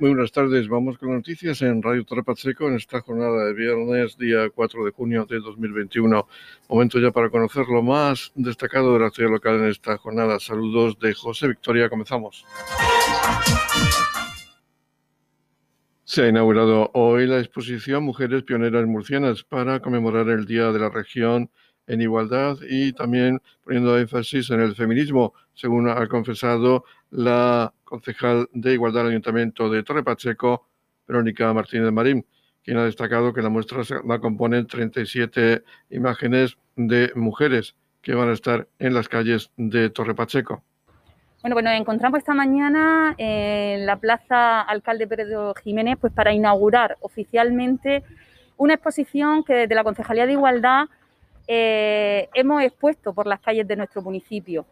Muy buenas tardes. Vamos con noticias en Radio Torre Pacheco en esta jornada de viernes, día 4 de junio de 2021. Momento ya para conocer lo más destacado de la ciudad local en esta jornada. Saludos de José Victoria. Comenzamos. Se ha inaugurado hoy la exposición Mujeres Pioneras Murcianas para conmemorar el Día de la Región en Igualdad y también poniendo énfasis en el feminismo, según ha confesado la concejal de Igualdad del Ayuntamiento de Torre Pacheco, Verónica Martínez Marín, quien ha destacado que la muestra la componen 37 imágenes de mujeres que van a estar en las calles de Torre Pacheco. Bueno, pues nos encontramos esta mañana en la Plaza Alcalde Pedro Jiménez pues para inaugurar oficialmente una exposición que desde la Concejalía de Igualdad eh, hemos expuesto por las calles de nuestro municipio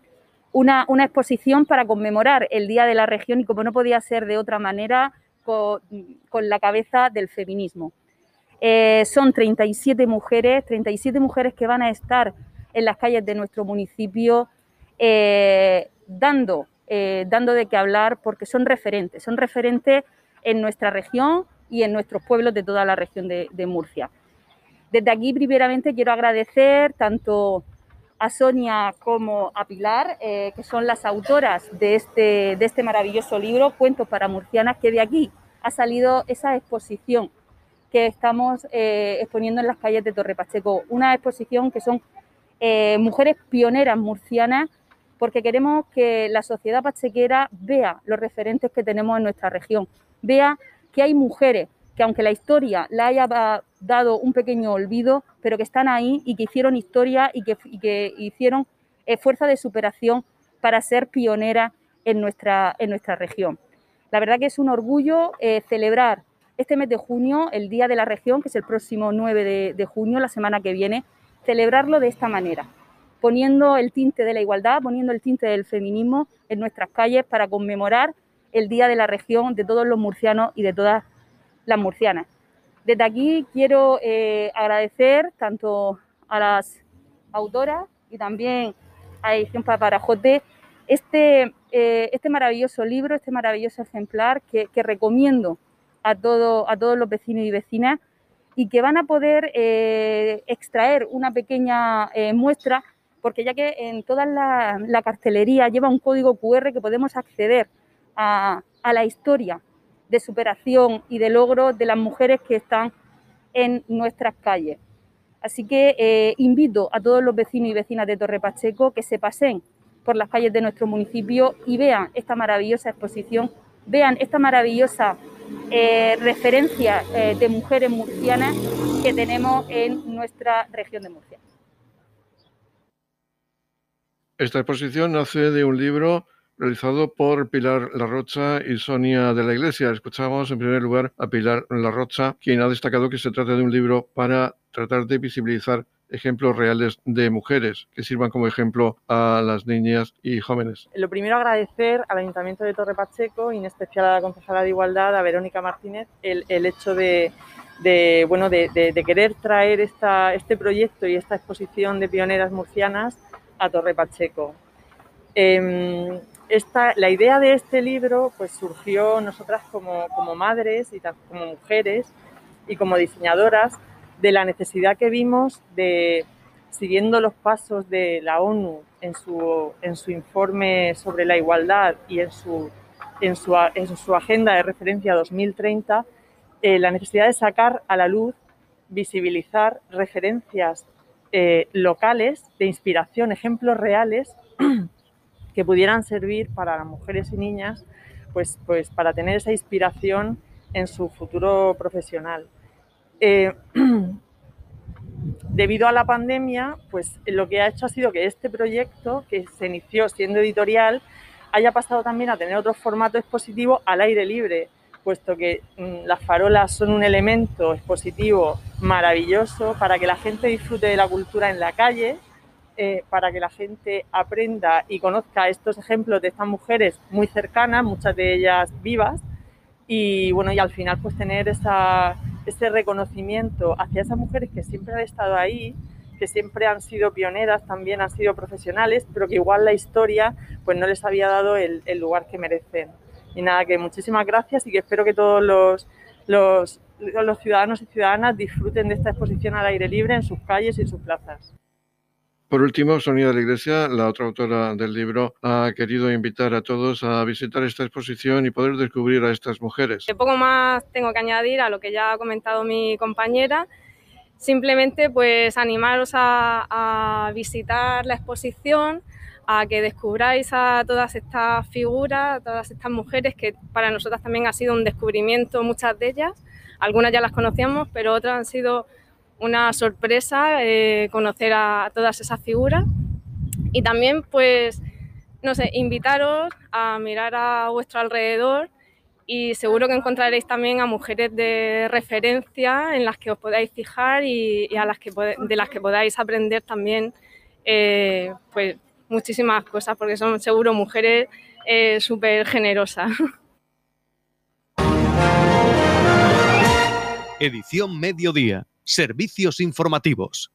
una, exposición para conmemorar el Día de la Región y como no podía ser de otra manera, con, la cabeza del feminismo. Eh, son 37 mujeres, 37 mujeres que van a estar en las calles de nuestro municipio eh, dando, eh, dando de qué hablar porque son referentes, son referentes en nuestra región y en nuestros pueblos de toda la región de, de Murcia. Desde aquí, primeramente, quiero agradecer tanto a Sonia como a Pilar, eh, que son las autoras de este, de este maravilloso libro, Cuentos para Murcianas, que de aquí ha salido esa exposición que estamos eh, exponiendo en las calles de Torre Pacheco. Una exposición que son eh, mujeres pioneras murcianas, porque queremos que la sociedad pachequera vea los referentes que tenemos en nuestra región, vea que hay mujeres que aunque la historia la haya dado un pequeño olvido, pero que están ahí y que hicieron historia y que, hicieron fuerza de superación para ser pionera en nuestra, en nuestra región. La verdad que es un orgullo eh, celebrar este mes de junio, el Día de la Región, que es el próximo 9 de, junio, la semana que viene, celebrarlo de esta manera, poniendo el tinte de la igualdad, poniendo el tinte del feminismo en nuestras calles para conmemorar el Día de la Región de todos los murcianos y de todas las murcianas. Desde aquí quiero eh, agradecer tanto a las autoras y también a Edición Paparajote este, eh, este maravilloso libro, este maravilloso ejemplar que, recomiendo a, todo, a todos los vecinos y vecinas y que van a poder eh, extraer una pequeña muestra, porque ya que en toda la, cartelería lleva un código QR que podemos acceder a la historia de superación y de logro de las mujeres que están en nuestras calles. Así que eh, invito a todos los vecinos y vecinas de Torre Pacheco que se pasen por las calles de nuestro municipio y vean esta maravillosa exposición, vean esta maravillosa eh, referencia eh, de mujeres murcianas que tenemos en nuestra región de Murcia. Esta exposición nace de un libro realizado por Pilar Larrocha y Sonia de la Iglesia. Escuchamos en primer lugar a Pilar Larrocha, quien ha destacado que se trata de un libro para tratar de visibilizar ejemplos reales de mujeres que sirvan como ejemplo a las niñas y jóvenes. Lo primero agradecer al Ayuntamiento de Torre Pacheco y en especial a la concejala de Igualdad, a Verónica Martínez, el, hecho de, bueno, de, querer traer esta, este proyecto y esta exposición de pioneras murcianas a Torre Pacheco. Em, la idea de este libro pues surgió nosotras como, madres y como mujeres y como diseñadoras de la necesidad que vimos de, siguiendo los pasos de la ONU en su, en su informe sobre la igualdad y en su, en su, en su agenda de referencia 2030, eh, la necesidad de sacar a la luz, visibilizar referencias eh, locales de inspiración, ejemplos reales que pudieran servir para las mujeres y niñas pues, pues para tener esa inspiración en su futuro profesional. Eh, debido a la pandemia, pues lo que ha hecho ha sido que este proyecto, que se inició siendo editorial, haya pasado también a tener otro formato expositivo al aire libre, puesto que mm, las farolas son un elemento expositivo maravilloso para que la gente disfrute de la cultura en la calle eh, para que la gente aprenda y conozca estos ejemplos de estas mujeres muy cercanas, muchas de ellas vivas, y bueno, y al final pues tener ese reconocimiento hacia esas mujeres que siempre han estado ahí, que siempre han sido pioneras, también han sido profesionales, pero que igual la historia pues no les había dado el, lugar que merecen. Y nada, que muchísimas gracias y que espero que todos los, los ciudadanos y ciudadanas disfruten de esta exposición al aire libre en sus calles y en sus plazas. Por último, Sonia de la Iglesia, la otra autora del libro, ha querido invitar a todos a visitar esta exposición y poder descubrir a estas mujeres. Poco más tengo que añadir a lo que ya ha comentado mi compañera. Simplemente pues animaros a, a visitar la exposición, a que descubráis a todas estas figuras, a todas estas mujeres que para nosotras también ha sido un descubrimiento, muchas de ellas. Algunas ya las conocíamos, pero otras han sido una sorpresa eh, conocer a todas esas figuras y también pues no sé, invitaros a mirar a vuestro alrededor y seguro que encontraréis también a mujeres de referencia en las que os podáis fijar y, a las que de las que podáis aprender también eh, pues muchísimas cosas porque son seguro mujeres eh, súper generosas. Edición Mediodía. Servicios informativos.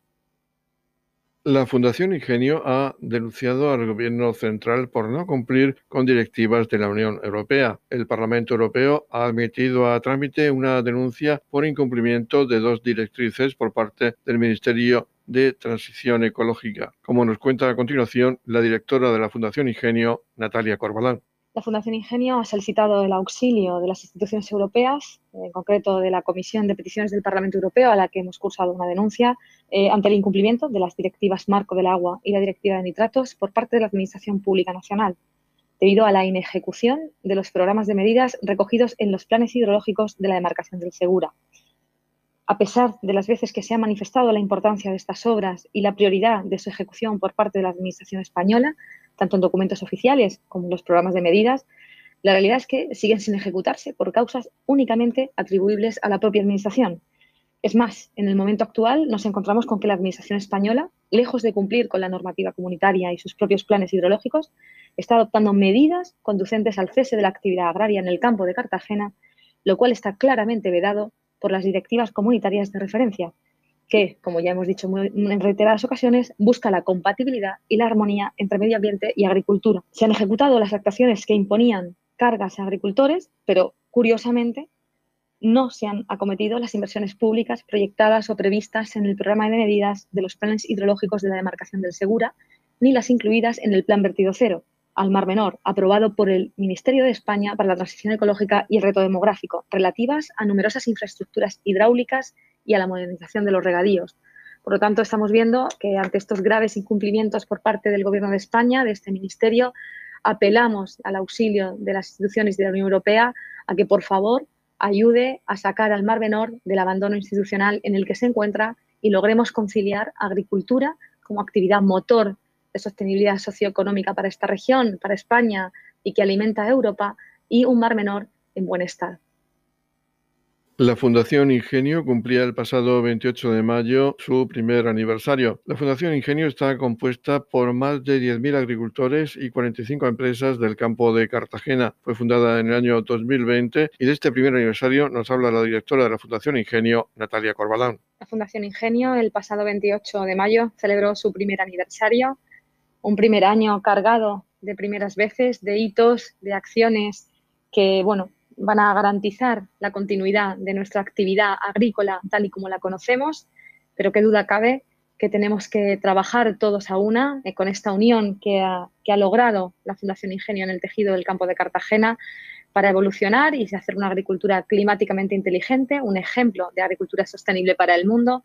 La Fundación Ingenio ha denunciado al Gobierno central por no cumplir con directivas de la Unión Europea. El Parlamento Europeo ha admitido a trámite una denuncia por incumplimiento de dos directrices por parte del Ministerio de Transición Ecológica, como nos cuenta a continuación la directora de la Fundación Ingenio, Natalia Corbalán. La Fundación Ingenio ha solicitado el auxilio de las instituciones europeas, en concreto de la Comisión de Peticiones del Parlamento Europeo, a la que hemos cursado una denuncia eh, ante el incumplimiento de las directivas Marco del Agua y la Directiva de Nitratos por parte de la Administración Pública Nacional, debido a la inejecución de los programas de medidas recogidos en los planes hidrológicos de la demarcación del Segura. A pesar de las veces que se ha manifestado la importancia de estas obras y la prioridad de su ejecución por parte de la Administración española, tanto en documentos oficiales como en los programas de medidas, la realidad es que siguen sin ejecutarse por causas únicamente atribuibles a la propia Administración. Es más, en el momento actual nos encontramos con que la Administración española, lejos de cumplir con la normativa comunitaria y sus propios planes hidrológicos, está adoptando medidas conducentes al cese de la actividad agraria en el campo de Cartagena, lo cual está claramente vedado por las directivas comunitarias de referencia, que, como ya hemos dicho en reiteradas ocasiones, busca la compatibilidad y la armonía entre medio ambiente y agricultura. Se han ejecutado las actuaciones que imponían cargas a agricultores, pero curiosamente no se han acometido las inversiones públicas proyectadas o previstas en el programa de medidas de los planes hidrológicos de la demarcación del Segura, ni las incluidas en el Plan Vertido Cero, al Mar Menor, aprobado por el Ministerio de España para la Transición Ecológica y el Reto Demográfico, relativas a numerosas infraestructuras hidráulicas y a la modernización de los regadíos. Por lo tanto, estamos viendo que ante estos graves incumplimientos por parte del Gobierno de España, de este Ministerio, apelamos al auxilio de las instituciones de la Unión Europea a que, por favor, ayude a sacar al Mar Menor del abandono institucional en el que se encuentra y logremos conciliar agricultura como actividad motor de sostenibilidad socioeconómica para esta región, para España y que alimenta a Europa, y un Mar Menor en buen estado. La Fundación Ingenio cumplía el pasado 28 de mayo su primer aniversario. La Fundación Ingenio está compuesta por más de 10.000 agricultores y 45 empresas del campo de Cartagena. Fue fundada en el año 2020 y de este primer aniversario nos habla la directora de la Fundación Ingenio, Natalia Corbalán. La Fundación Ingenio el pasado 28 de mayo celebró su primer aniversario, un primer año cargado de primeras veces, de hitos, de acciones que, bueno, van a garantizar la continuidad de nuestra actividad agrícola tal y como la conocemos, pero qué duda cabe que tenemos que trabajar todos a una eh, con esta unión que ha, que ha, logrado la Fundación Ingenio en el tejido del campo de Cartagena para evolucionar y hacer una agricultura climáticamente inteligente, un ejemplo de agricultura sostenible para el mundo,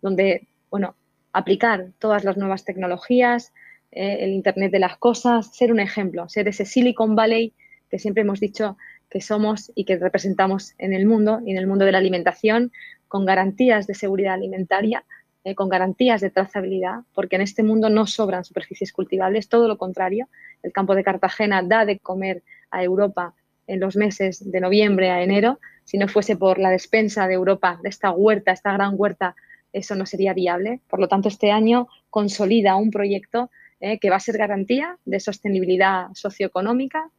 donde, bueno, aplicar todas las nuevas tecnologías, eh, el Internet de las cosas, ser un ejemplo, ser ese Silicon Valley que siempre hemos dicho que somos y que representamos en el mundo y en el mundo de la alimentación con garantías de seguridad alimentaria, eh, con garantías de trazabilidad, porque en este mundo no sobran superficies cultivables, todo lo contrario. El campo de Cartagena da de comer a Europa en los meses de noviembre a enero. Si no fuese por la despensa de Europa, de esta huerta, esta gran huerta, eso no sería viable. Por lo tanto, este año consolida un proyecto eh, que va a ser garantía de sostenibilidad socioeconómica,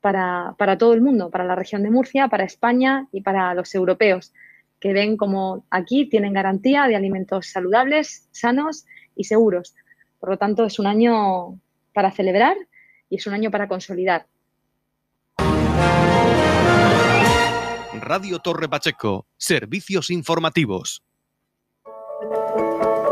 para, todo el mundo, para la región de Murcia, para España y para los europeos, que ven como aquí tienen garantía de alimentos saludables, sanos y seguros. Por lo tanto, es un año para celebrar y es un año para consolidar. Radio Torre Pacheco, servicios informativos.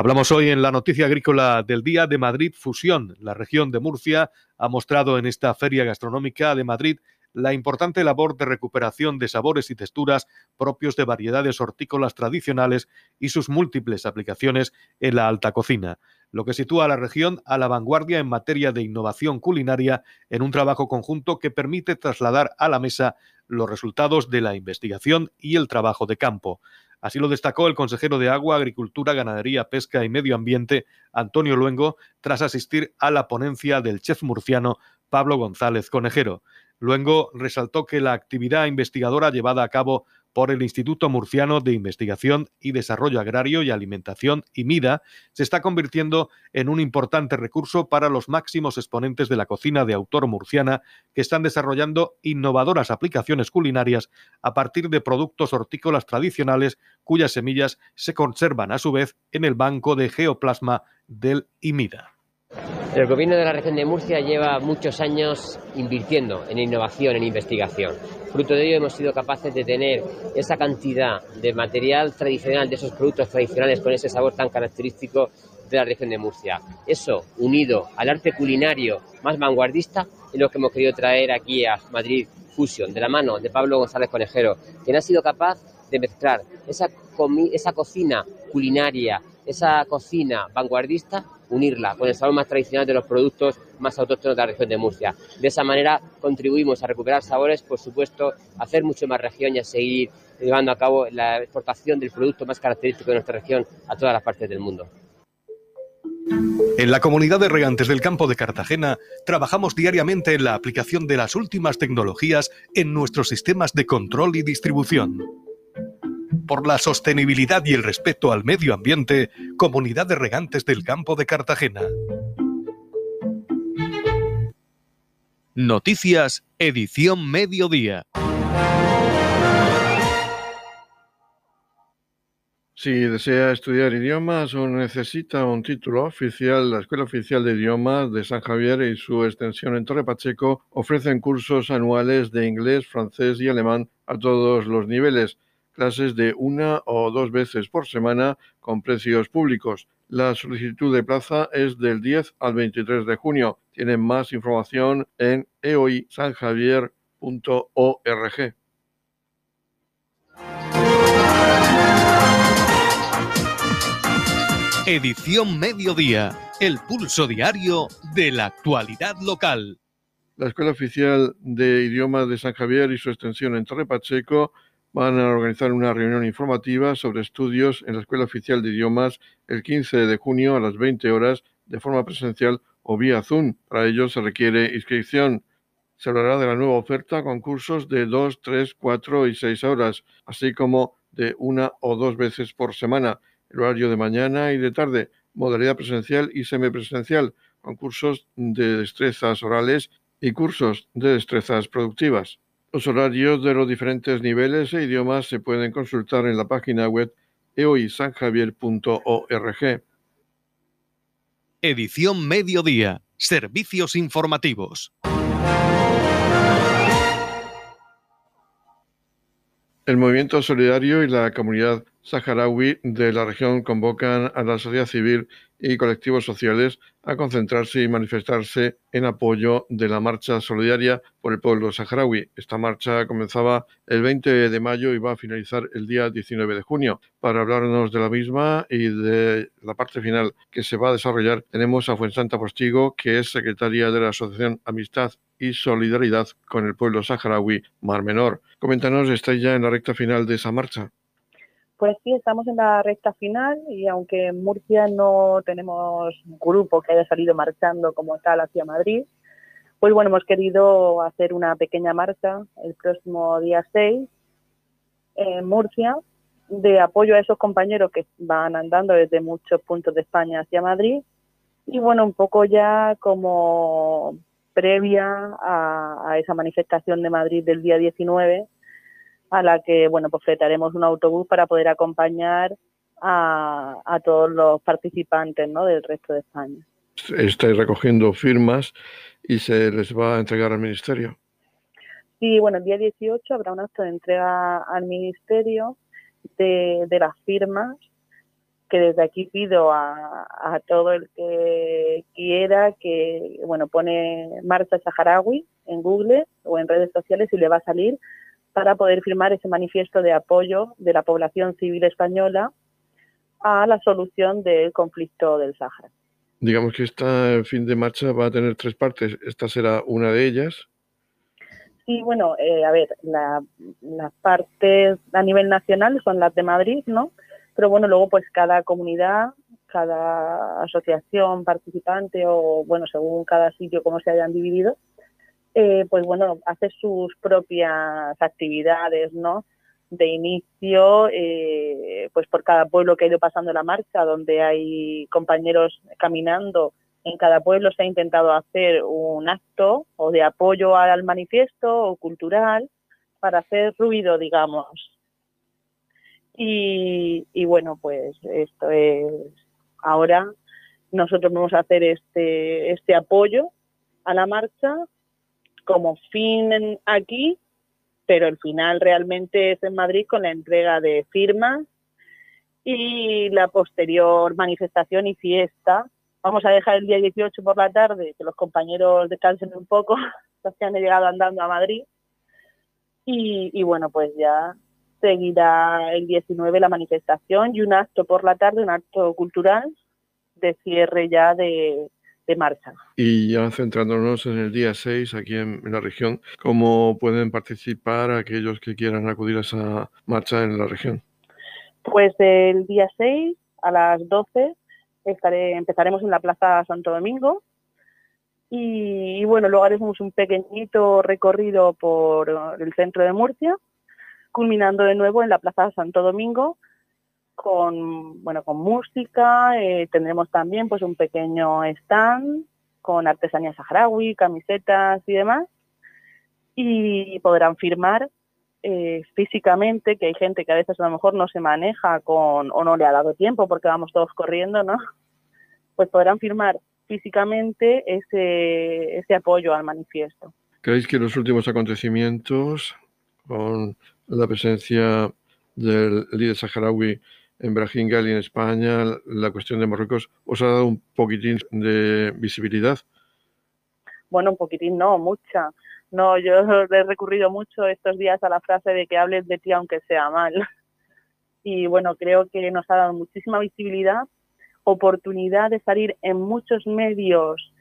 Hablamos hoy en la noticia agrícola del día de Madrid Fusión. La región de Murcia ha mostrado en esta feria gastronómica de Madrid la importante labor de recuperación de sabores y texturas propios de variedades hortícolas tradicionales y sus múltiples aplicaciones en la alta cocina, lo que sitúa a la región a la vanguardia en materia de innovación culinaria en un trabajo conjunto que permite trasladar a la mesa los resultados de la investigación y el trabajo de campo. Así lo destacó el consejero de Agua, Agricultura, Ganadería, Pesca y Medio Ambiente, Antonio Luengo, tras asistir a la ponencia del chef murciano Pablo González Conejero. Luengo resaltó que la actividad investigadora llevada a cabo por el Instituto Murciano de Investigación y Desarrollo Agrario y Alimentación, IMIDA, se está convirtiendo en un importante recurso para los máximos exponentes de la cocina de autor murciana que están desarrollando innovadoras aplicaciones culinarias a partir de productos hortícolas tradicionales cuyas semillas se conservan a su vez en el banco de geoplasma del IMIDA. El gobierno de la región de Murcia lleva muchos años invirtiendo en innovación, en investigación. Fruto de ello hemos sido capaces de tener esa cantidad de material tradicional, de esos productos tradicionales con ese sabor tan característico de la región de Murcia. Eso, unido al arte culinario más vanguardista, es lo que hemos querido traer aquí a Madrid Fusion, de la mano de Pablo González Conejero, quien ha sido capaz de mezclar esa, esa cocina culinaria, esa cocina vanguardista unirla con el sabor más tradicional de los productos más autóctonos de la región de Murcia. De esa manera contribuimos a recuperar sabores, por supuesto, a hacer mucho más región y a seguir llevando a cabo la exportación del producto más característico de nuestra región a todas las partes del mundo. En la comunidad de regantes del campo de Cartagena trabajamos diariamente en la aplicación de las últimas tecnologías en nuestros sistemas de control y distribución por la sostenibilidad y el respeto al medio ambiente, Comunidad de Regantes del Campo de Cartagena. Noticias, edición mediodía. Si desea estudiar idiomas o necesita un título oficial, la Escuela Oficial de Idiomas de San Javier y su extensión en Torre Pacheco ofrecen cursos anuales de inglés, francés y alemán a todos los niveles clases de una o dos veces por semana con precios públicos. La solicitud de plaza es del 10 al 23 de junio. Tienen más información en eoisanjavier.org. Edición Mediodía, el pulso diario de la actualidad local. La Escuela Oficial de Idiomas de San Javier y su extensión en Torre Pacheco van a organizar una reunión informativa sobre estudios en la Escuela Oficial de Idiomas el 15 de junio a las 20 horas de forma presencial o vía Zoom. Para ello se requiere inscripción. Se hablará de la nueva oferta con cursos de 2, 3, 4 y 6 horas, así como de una o dos veces por semana, el horario de mañana y de tarde, modalidad presencial y semipresencial, con cursos de destrezas orales y cursos de destrezas productivas. Los horarios de los diferentes niveles e idiomas se pueden consultar en la página web eoisanjavier.org. Edición Mediodía. Servicios informativos. El movimiento solidario y la comunidad saharaui de la región convocan a la sociedad civil y colectivos sociales a concentrarse y manifestarse en apoyo de la marcha solidaria por el pueblo saharaui. Esta marcha comenzaba el 20 de mayo y va a finalizar el día 19 de junio. Para hablarnos de la misma y de la parte final que se va a desarrollar, tenemos a Fuensanta Postigo, que es secretaria de la Asociación Amistad y Solidaridad con el pueblo saharaui Mar Menor. Coméntanos, ¿estáis ya en la recta final de esa marcha? Pues sí, estamos en la recta final y aunque en Murcia no tenemos grupo que haya salido marchando como tal hacia Madrid, pues bueno, hemos querido hacer una pequeña marcha el próximo día 6 en Murcia de apoyo a esos compañeros que van andando desde muchos puntos de España hacia Madrid. Y bueno, un poco ya como previa a, esa manifestación de Madrid del día 19 a la que bueno pues fletaremos un autobús para poder acompañar a, a todos los participantes ¿no? del resto de España. Estáis recogiendo firmas y se les va a entregar al ministerio. Sí, bueno, el día 18 habrá un acto de entrega al ministerio de, las firmas que desde aquí pido a, a, todo el que quiera que, bueno, pone Marcha Saharaui en Google o en redes sociales y le va a salir para poder firmar ese manifiesto de apoyo de la población civil española a la solución del conflicto del Sáhara. Digamos que esta fin de marcha va a tener tres partes. Esta será una de ellas. Sí, bueno, eh, a ver, las partes a nivel nacional son las de Madrid, ¿no? Pero bueno, luego pues cada comunidad, cada asociación participante o bueno, según cada sitio como se hayan dividido, eh, pues bueno, hace sus propias actividades, ¿no? De inicio, eh, pues por cada pueblo que ha ido pasando la marcha, donde hay compañeros caminando, en cada pueblo se ha intentado hacer un acto o de apoyo al manifiesto o cultural para hacer ruido, digamos. Y, y bueno, pues esto es ahora nosotros vamos a hacer este, este apoyo a la marcha como fin aquí, pero el final realmente es en Madrid con la entrega de firmas y la posterior manifestación y fiesta Vamos a dejar el día 18 por la tarde, que los compañeros descansen un poco, los que han llegado andando a Madrid. Y, bueno, pues ya seguirá el 19 la manifestación y un acto por la tarde, un acto cultural de cierre ya de, marcha. Y ya centrándonos en el día 6 aquí en, en, la región, ¿cómo pueden participar aquellos que quieran acudir a esa marcha en la región? Pues el día 6 a las 12 empezaremos en la Plaza Santo Domingo y, bueno, luego haremos un pequeñito recorrido por el centro de Murcia, culminando de nuevo en la Plaza Santo Domingo con, bueno, con música, eh, tendremos también pues un pequeño stand con artesanía saharaui, camisetas y demás y podrán firmar eh, físicamente, que hay gente que a veces a lo mejor no se maneja con o no le ha dado tiempo porque vamos todos corriendo, ¿no? Pues podrán firmar físicamente ese, ese apoyo al manifiesto. ¿Creéis que los últimos acontecimientos con la presencia del líder saharaui en Brahim y en España, la cuestión de Marruecos, os ha dado un poquitín de visibilidad? Bueno, un poquitín no, mucha. No, yo he recurrido mucho estos días a la frase de que hables de ti aunque sea mal. Y bueno, creo que nos ha dado muchísima visibilidad, oportunidad de salir en muchos medios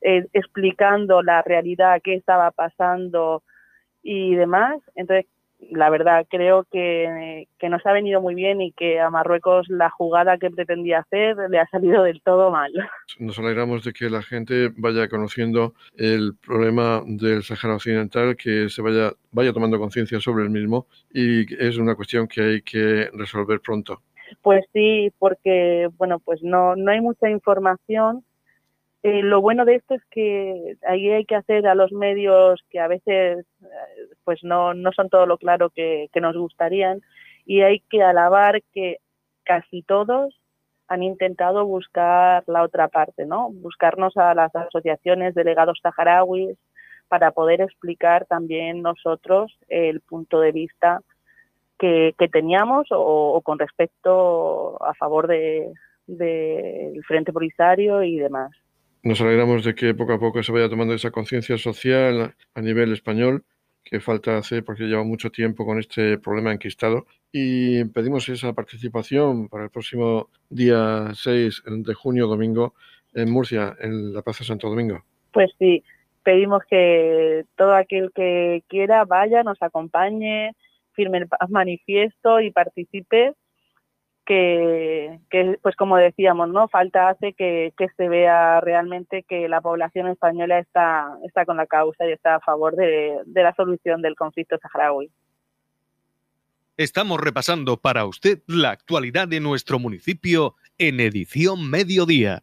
eh, explicando la realidad, qué estaba pasando y demás. Entonces, la verdad creo que, nos ha venido muy bien y que a Marruecos la jugada que pretendía hacer le ha salido del todo mal. Nos alegramos de que la gente vaya conociendo el problema del Sahara Occidental, que se vaya, vaya tomando conciencia sobre el mismo y es una cuestión que hay que resolver pronto. Pues sí, porque bueno, pues no, no hay mucha información eh, lo bueno de esto es que ahí hay que hacer a los medios que a veces eh, pues no, no son todo lo claro que, nos gustarían y hay que alabar que casi todos han intentado buscar la otra parte, ¿no? Buscarnos a las asociaciones delegados saharauis para poder explicar también nosotros el punto de vista que, teníamos o, con respecto a favor del de, Frente Polisario y demás. Nos alegramos de que poco a poco se vaya tomando esa conciencia social a nivel español que falta hacer porque lleva mucho tiempo con este problema enquistado y pedimos esa participación para el próximo día 6 de junio, domingo, en Murcia, en la Plaza Santo Domingo. Pues sí, pedimos que todo aquel que quiera vaya, nos acompañe, firme el manifiesto y participe que, pues como decíamos, ¿no? Falta hace que, se vea realmente que la población española está, está con la causa y está a favor de, de la solución del conflicto saharaui. Estamos repasando para usted la actualidad de nuestro municipio en edición mediodía.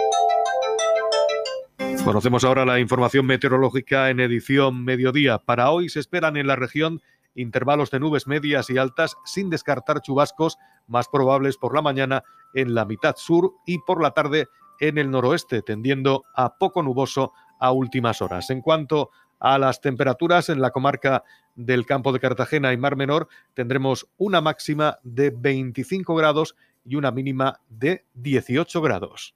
Conocemos ahora la información meteorológica en edición mediodía. Para hoy se esperan en la región intervalos de nubes medias y altas sin descartar chubascos más probables por la mañana en la mitad sur y por la tarde en el noroeste, tendiendo a poco nuboso a últimas horas. En cuanto a las temperaturas en la comarca del campo de Cartagena y Mar Menor, tendremos una máxima de 25 grados y una mínima de 18 grados.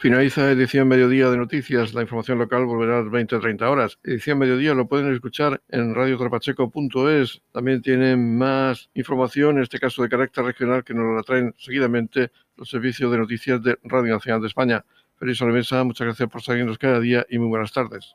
Finaliza edición mediodía de noticias. La información local volverá a las 20-30 horas. Edición mediodía lo pueden escuchar en radiotrapacheco.es. También tienen más información, en este caso de carácter regional, que nos la traen seguidamente los servicios de noticias de Radio Nacional de España. Feliz Solemesa, muchas gracias por seguirnos cada día y muy buenas tardes.